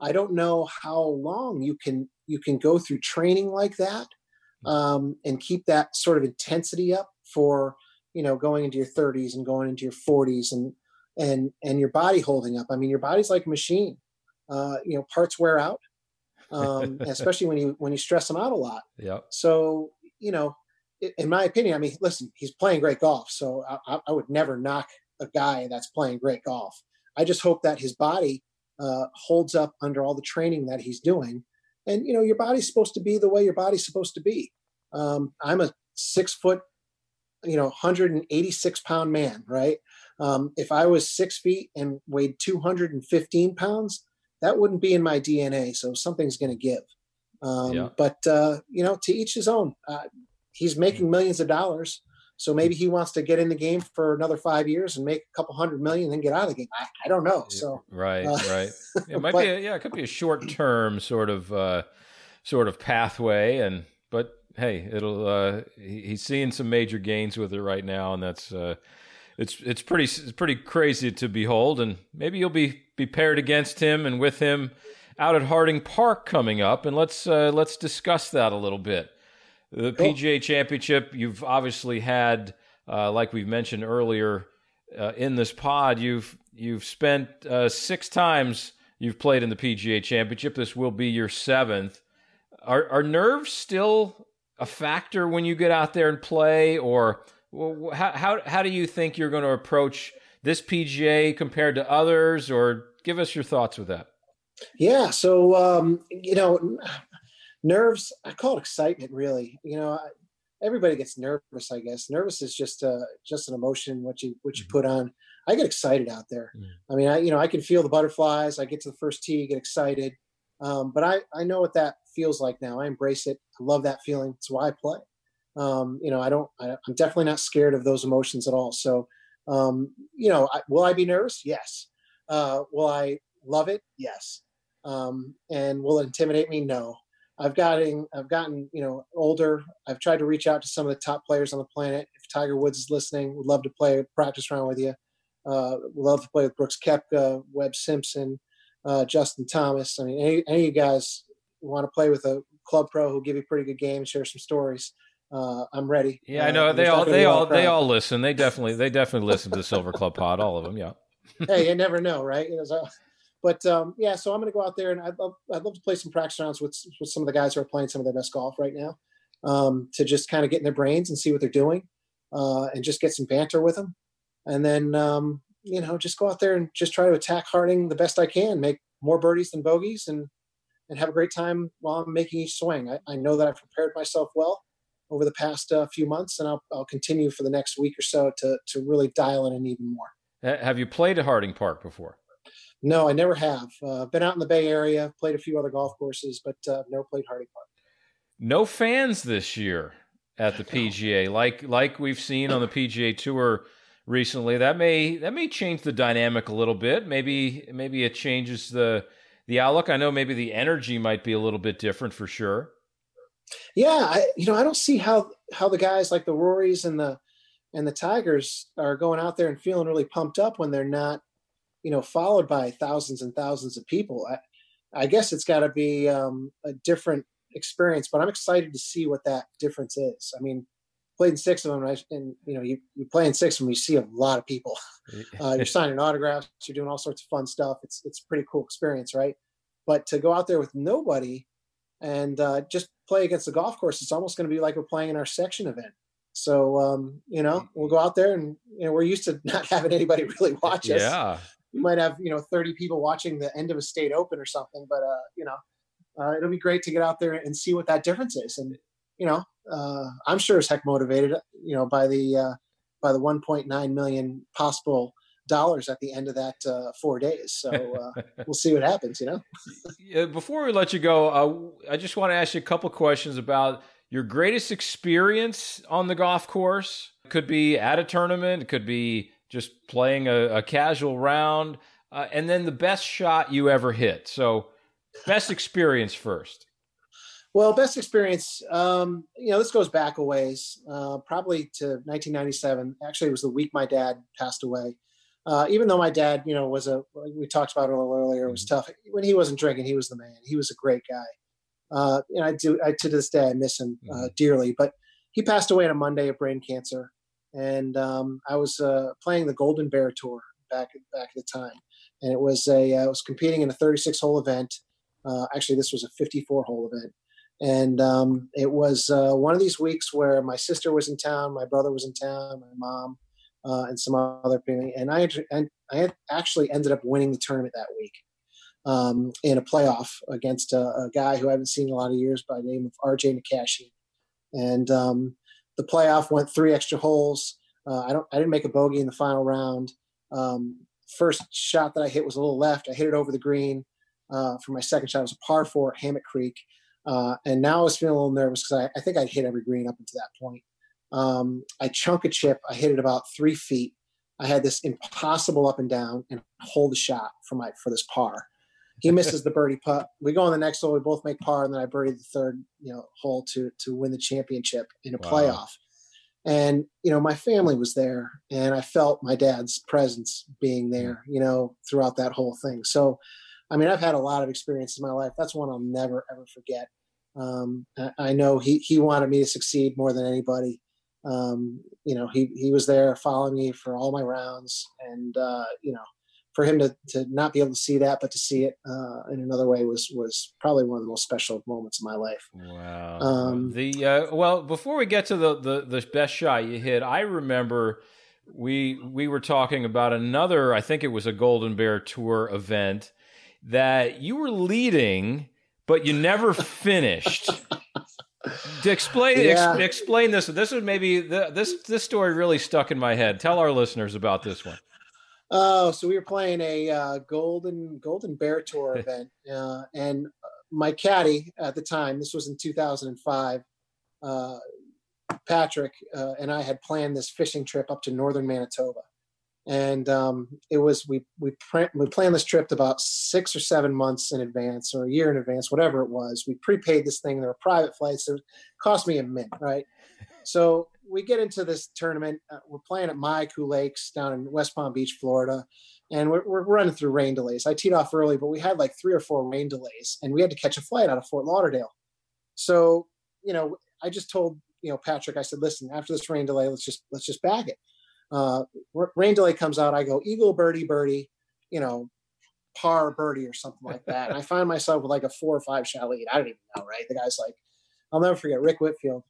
I don't know how long you can you can go through training like that um, and keep that sort of intensity up for you know going into your 30s and going into your 40s and and and your body holding up. I mean, your body's like a machine. Uh, you know, parts wear out, um, especially when you when you stress them out a lot. Yeah. So you know, in my opinion, I mean, listen, he's playing great golf, so I, I, would never knock a guy that's playing great golf. I just hope that his body uh, holds up under all the training that he's doing. And you know, your body's supposed to be the way your body's supposed to be. Um, I'm a six foot, you know, 186 pound man, right? Um, if I was six feet and weighed 215 pounds, that wouldn't be in my DNA. So something's going to give. Um, yeah. But uh, you know, to each his own. Uh, he's making millions of dollars. So maybe he wants to get in the game for another five years and make a couple hundred million, and then get out of the game. I, I don't know. So right, uh, right. It might but, be a, yeah, it could be a short term sort of uh, sort of pathway, and but hey, it'll uh, he's seeing some major gains with it right now, and that's uh, it's it's pretty it's pretty crazy to behold, and maybe you'll be be paired against him and with him out at Harding Park coming up, and let's uh, let's discuss that a little bit. The cool. PGA Championship, you've obviously had, uh, like we've mentioned earlier uh, in this pod, you've you've spent uh, six times you've played in the PGA Championship. This will be your seventh. Are, are nerves still a factor when you get out there and play, or how how how do you think you're going to approach this PGA compared to others? Or give us your thoughts with that. Yeah, so um, you know, nerves i call it excitement really. You know everybody gets nervous i guess. Nervous is just uh just an emotion what you what you mm-hmm. put on. I get excited out there. Mm. i mean i you know i can feel the butterflies. I get to the first tee get excited. Um, but i i know what that feels like now. I embrace it. I love that feeling. It's why i play. Um, you know i don't I, am definitely not scared of those emotions at all. So um, you know I, will i be nervous? Yes. Uh, will i love it? Yes. Um, and will it intimidate me? No I've gotten I've gotten you know older. I've tried to reach out to some of the top players on the planet. If Tiger Woods is listening, would love to play practice round with you. Uh, would love to play with Brooks Koepka, Webb Simpson, uh, Justin Thomas. I mean, any, any of you guys want to play with a club pro who'll give you a pretty good game, share some stories. Uh, I'm ready. Yeah, I know they all they all they all listen. They definitely they definitely listen to the Silver Club Pod. All of them, yeah. hey, you never know, right? You know, so, but um, yeah, so I'm going to go out there and I'd love, I'd love to play some practice rounds with, with some of the guys who are playing some of their best golf right now um, to just kind of get in their brains and see what they're doing uh, and just get some banter with them. And then, um, you know, just go out there and just try to attack Harding the best I can, make more birdies than bogeys and, and have a great time while I'm making each swing. I, I know that I've prepared myself well over the past uh, few months and I'll, I'll continue for the next week or so to, to really dial in and even more. Have you played at Harding Park before? No, I never have. Uh, been out in the Bay Area, played a few other golf courses, but uh, never played Harding Park. No fans this year at the PGA, like like we've seen on the PGA Tour recently. That may that may change the dynamic a little bit. Maybe maybe it changes the the outlook. I know maybe the energy might be a little bit different for sure. Yeah, I, you know, I don't see how how the guys like the Rorys and the and the Tigers are going out there and feeling really pumped up when they're not, you know, followed by thousands and thousands of people. I, I guess it's got to be um, a different experience, but I'm excited to see what that difference is. I mean, played in six of them, and you know, you, you play in six of them, you see a lot of people. Uh, you're signing autographs, you're doing all sorts of fun stuff. It's it's a pretty cool experience, right? But to go out there with nobody and uh, just play against the golf course, it's almost going to be like we're playing in our section event. So um, you know, we'll go out there, and you know, we're used to not having anybody really watch us. Yeah, we might have you know 30 people watching the end of a state open or something, but uh, you know, uh, it'll be great to get out there and see what that difference is. And you know, uh, I'm sure as heck motivated, you know, by the uh, by the 1.9 million possible dollars at the end of that uh, four days. So uh, we'll see what happens. You know. before we let you go, uh, I just want to ask you a couple questions about your greatest experience on the golf course. It could be at a tournament. It could be just playing a, a casual round, uh, and then the best shot you ever hit. So, best experience first. Well, best experience, um, you know, this goes back a ways, uh, probably to 1997. Actually, it was the week my dad passed away. Uh, even though my dad, you know, was a, we talked about it a little earlier, it was mm-hmm. tough. When he wasn't drinking, he was the man. He was a great guy. Uh, and I do, I, to this day, I miss him uh, mm-hmm. dearly. But he passed away on a Monday of brain cancer. And um, I was uh, playing the Golden Bear Tour back, back at the time. And it was a, uh, was competing in a 36 hole event. actually, this was a 54 hole event and um, it was uh, one of these weeks where my sister was in town, my brother was in town, my mom, uh, and some other people. And I, and I actually ended up winning the tournament that week um, in a playoff against a, a, guy who I haven't seen in a lot of years by the name of RJ Nakashi. And um, the playoff went three extra holes. Uh, I don't. I didn't make a bogey in the final round. Um, first shot that I hit was a little left. I hit it over the green. Uh, for my second shot, it was a par four at Hammock Creek. Uh, and now I was feeling a little nervous because I, I, think I'd hit every green up until that point. Um, I chunk a chip. I hit it about three feet. I had this impossible up and down and hold the shot for my for this par. He misses the birdie putt. We go on the next hole. We both make par, and then I birdie the third, you know, hole to to win the championship in a wow. playoff. And you know, my family was there, and I felt my dad's presence being there, you know, throughout that whole thing. So, I mean, I've had a lot of experiences in my life. That's one I'll never ever forget. Um, I know he he wanted me to succeed more than anybody. Um, you know, he he was there following me for all my rounds, and uh, you know, for him to to not be able to see that, but to see it uh, in another way was was probably one of the most special moments of my life. Wow. Um, the uh, well, before we get to the, the the best shot you hit, I remember we we were talking about another. I think it was a Golden Bear Tour event that you were leading but you never finished. to explain yeah. ex- explain this. This was maybe the, this this story really stuck in my head. Tell our listeners about this one. Oh, so we were playing a uh, golden golden bear tour event, uh, and uh, my caddy at the time, this was in 2005. Uh, Patrick uh, and I had planned this fishing trip up to northern Manitoba, and um, it was we we pre- we planned this trip about six or seven months in advance or a year in advance, whatever it was. We prepaid this thing. There were private flights. It cost me a mint, right? So we get into this tournament. Uh, we're playing at Mayacoo Lakes down in West Palm Beach, Florida, and we're, we're running through rain delays. I teed off early, but we had like three or four rain delays, and we had to catch a flight out of Fort Lauderdale. So you know, I just told you know Patrick, I said, listen, after this rain delay, let's just let's just bag it uh, rain delay comes out, I go eagle birdie birdie, you know, par birdie or something like that. and I find myself with like a four or five shot lead. I don't even know, right? The guy's like, I'll never forget Rick Whitfield.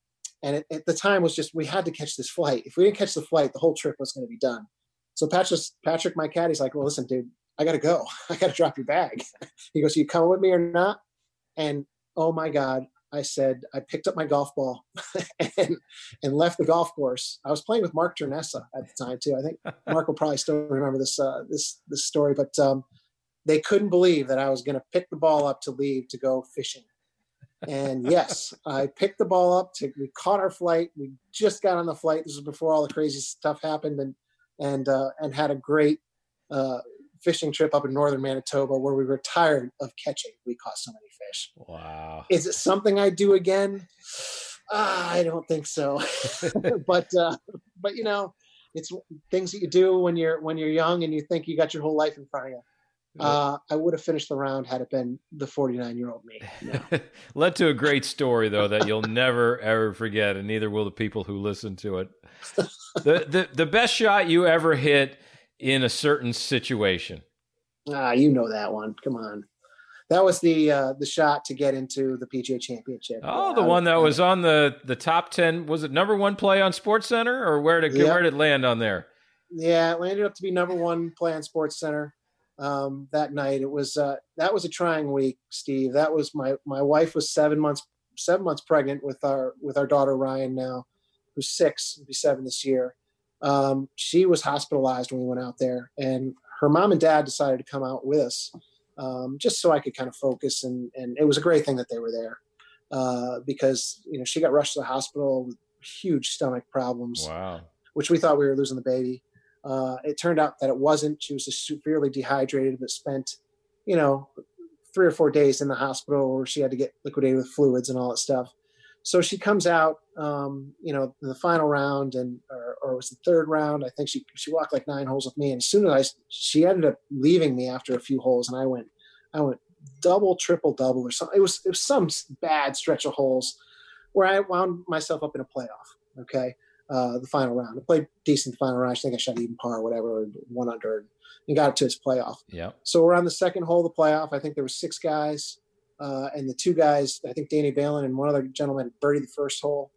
And it, at the time was just we had to catch this flight. If we didn't catch the flight, the whole trip was going to be done. So Patrick, Patrick, my caddy's like, well, listen, dude, I got to go. I got to drop your bag. he goes, you coming with me or not? And oh my God, I said I picked up my golf ball and, and left the golf course. I was playing with Mark Jernessa at the time too. I think Mark will probably still remember this uh, this this story. But um, they couldn't believe that I was going to pick the ball up to leave to go fishing. And yes, I picked the ball up. To, we caught our flight. We just got on the flight. This was before all the crazy stuff happened, and and uh, and had a great uh, fishing trip up in northern Manitoba where we were tired of catching. We caught so many fish. Wow! Is it something I do again? Uh, I don't think so. but uh, but you know, it's things that you do when you're when you're young and you think you got your whole life in front of you. Uh, I would have finished the round had it been the 49 year old me. No. Led to a great story though that you'll never ever forget, and neither will the people who listen to it. the, the the best shot you ever hit in a certain situation. Ah, you know that one. Come on. That was the uh, the shot to get into the PGA Championship. Oh, the one that was on the the top ten. Was it number one play on SportsCenter, or where did yep. where did it land on there? Yeah, it landed up to be number one play on SportsCenter um, that night. It was uh, that was a trying week, Steve. That was my my wife was seven months seven months pregnant with our with our daughter Ryan now, who's six, will be seven this year. Um, she was hospitalized when we went out there, and her mom and dad decided to come out with us, um, just so I could kind of focus. And and it was a great thing that they were there uh, because you know she got rushed to the hospital with huge stomach problems. Wow. Which we thought we were losing the baby. Uh, it turned out that it wasn't. She was just severely dehydrated, but spent, you know, three or four days in the hospital where she had to get liquidated with fluids and all that stuff. So she comes out, um, you know, in the final round and or, or, it was the third round. I think she she walked like nine holes with me, and as soon as I she ended up leaving me after a few holes, and I went I went double, triple, double or something. It was it was some bad stretch of holes where I wound myself up in a playoff. Okay, uh, the final round. I played decent final round. I think I shot even par, or whatever, one under, and got it to his playoff. Yeah. So we're on the second hole of the playoff. I think there were six guys, uh, and the two guys, I think Danny Balin and one other gentleman, birdied the first hole.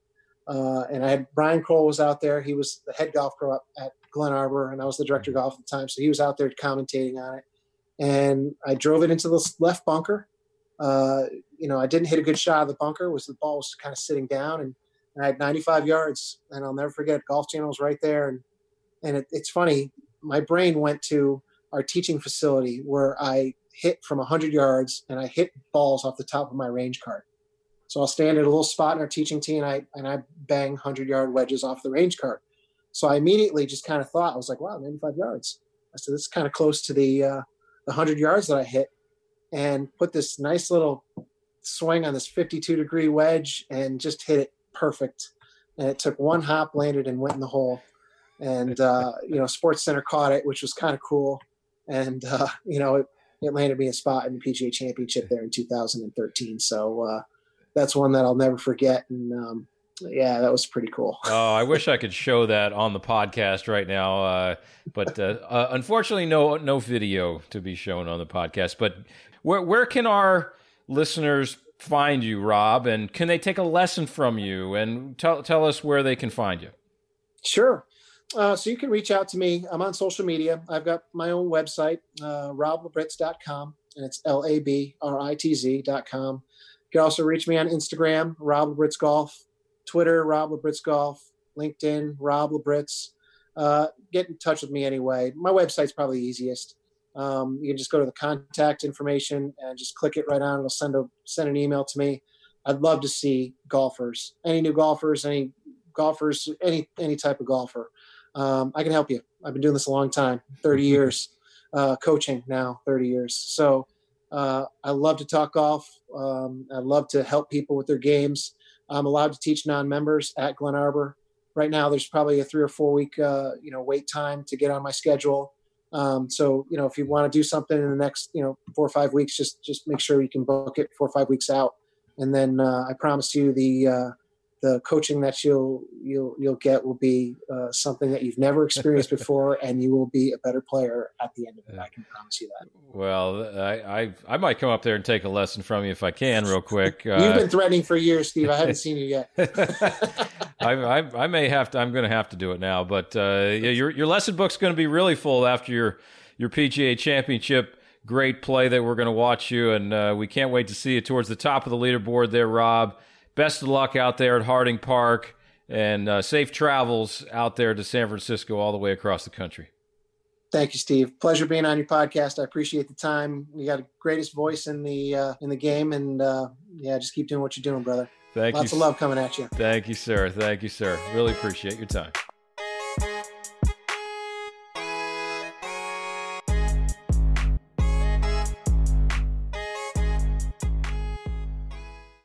Uh, and I had Brian Kroll was out there. He was the head golf pro at Glen Arbor, and I was the director of golf at the time. So he was out there commentating on it. And I drove it into the left bunker. Uh, you know, I didn't hit a good shot of the bunker. Was the ball was kind of sitting down, and I had 95 yards, and I'll never forget. Golf Channel was right there, and and it, it's funny. My brain went to our teaching facility where I hit from 100 yards, and I hit balls off the top of my range card. So I'll stand at a little spot in our teaching tee, and I and I bang 100 yard wedges off the range card. So I immediately just kind of thought I was like, wow, 95 yards. I said this is kind of close to the uh, the 100 yards that I hit, and put this nice little swing on this 52 degree wedge and just hit it perfect. And it took one hop, landed, and went in the hole. And uh, you know, SportsCenter caught it, which was kind of cool. And uh, you know, it, it, landed me a spot in the PGA Championship there in 2013. So uh, that's one that I'll never forget. And um, yeah, that was pretty cool. oh, I wish I could show that on the podcast right now, uh, but uh, uh, unfortunately, no no video to be shown on the podcast. But where where can our listeners find you, Rob? And can they take a lesson from you? And tell tell us where they can find you. Sure. Uh, so you can reach out to me. I'm on social media. I've got my own website, uh, roblabritz.com, and it's L A B R I T Z.com. You can also reach me on Instagram, Rob Labritz Golf, Twitter, Rob Labritz Golf, LinkedIn, Rob Labritz. Uh, get in touch with me anyway. My website's probably easiest. Um, you can just go to the contact information and just click it right on. It'll send a send an email to me. I'd love to see golfers, any new golfers, any golfers, any any type of golfer. Um, I can help you. I've been doing this a long time, 30 years, uh, coaching now, 30 years. So uh, I love to talk golf. Um, I love to help people with their games. I'm allowed to teach non-members at Glen Arbor. Right now, there's probably a three or four week, uh, you know, wait time to get on my schedule. Um, so you know, if you want to do something in the next you know four or five weeks, just just make sure you can book it four or five weeks out, and then uh, I promise you the uh, the coaching that you'll you'll you'll get will be uh, something that you've never experienced before, and you will be a better player at the end of it. I can promise you that. Well, I I, I might come up there and take a lesson from you if I can, real quick. You've been uh, threatening for years, Steve. I haven't seen you yet. I, I, I may have to. I'm going to have to do it now. But uh, yeah, your your lesson book's going to be really full after your your PGA Championship great play that we're going to watch you, and uh, we can't wait to see you towards the top of the leaderboard there, Rob best of luck out there at Harding Park and uh, safe travels out there to San Francisco all the way across the country. Thank you, Steve. Pleasure being on your podcast. I appreciate the time. You got the greatest voice in the uh, in the game, and uh, yeah, just keep doing what you're doing, brother. Thank Lots you. of love coming at you. Thank you, sir. Thank you, sir. Really appreciate your time.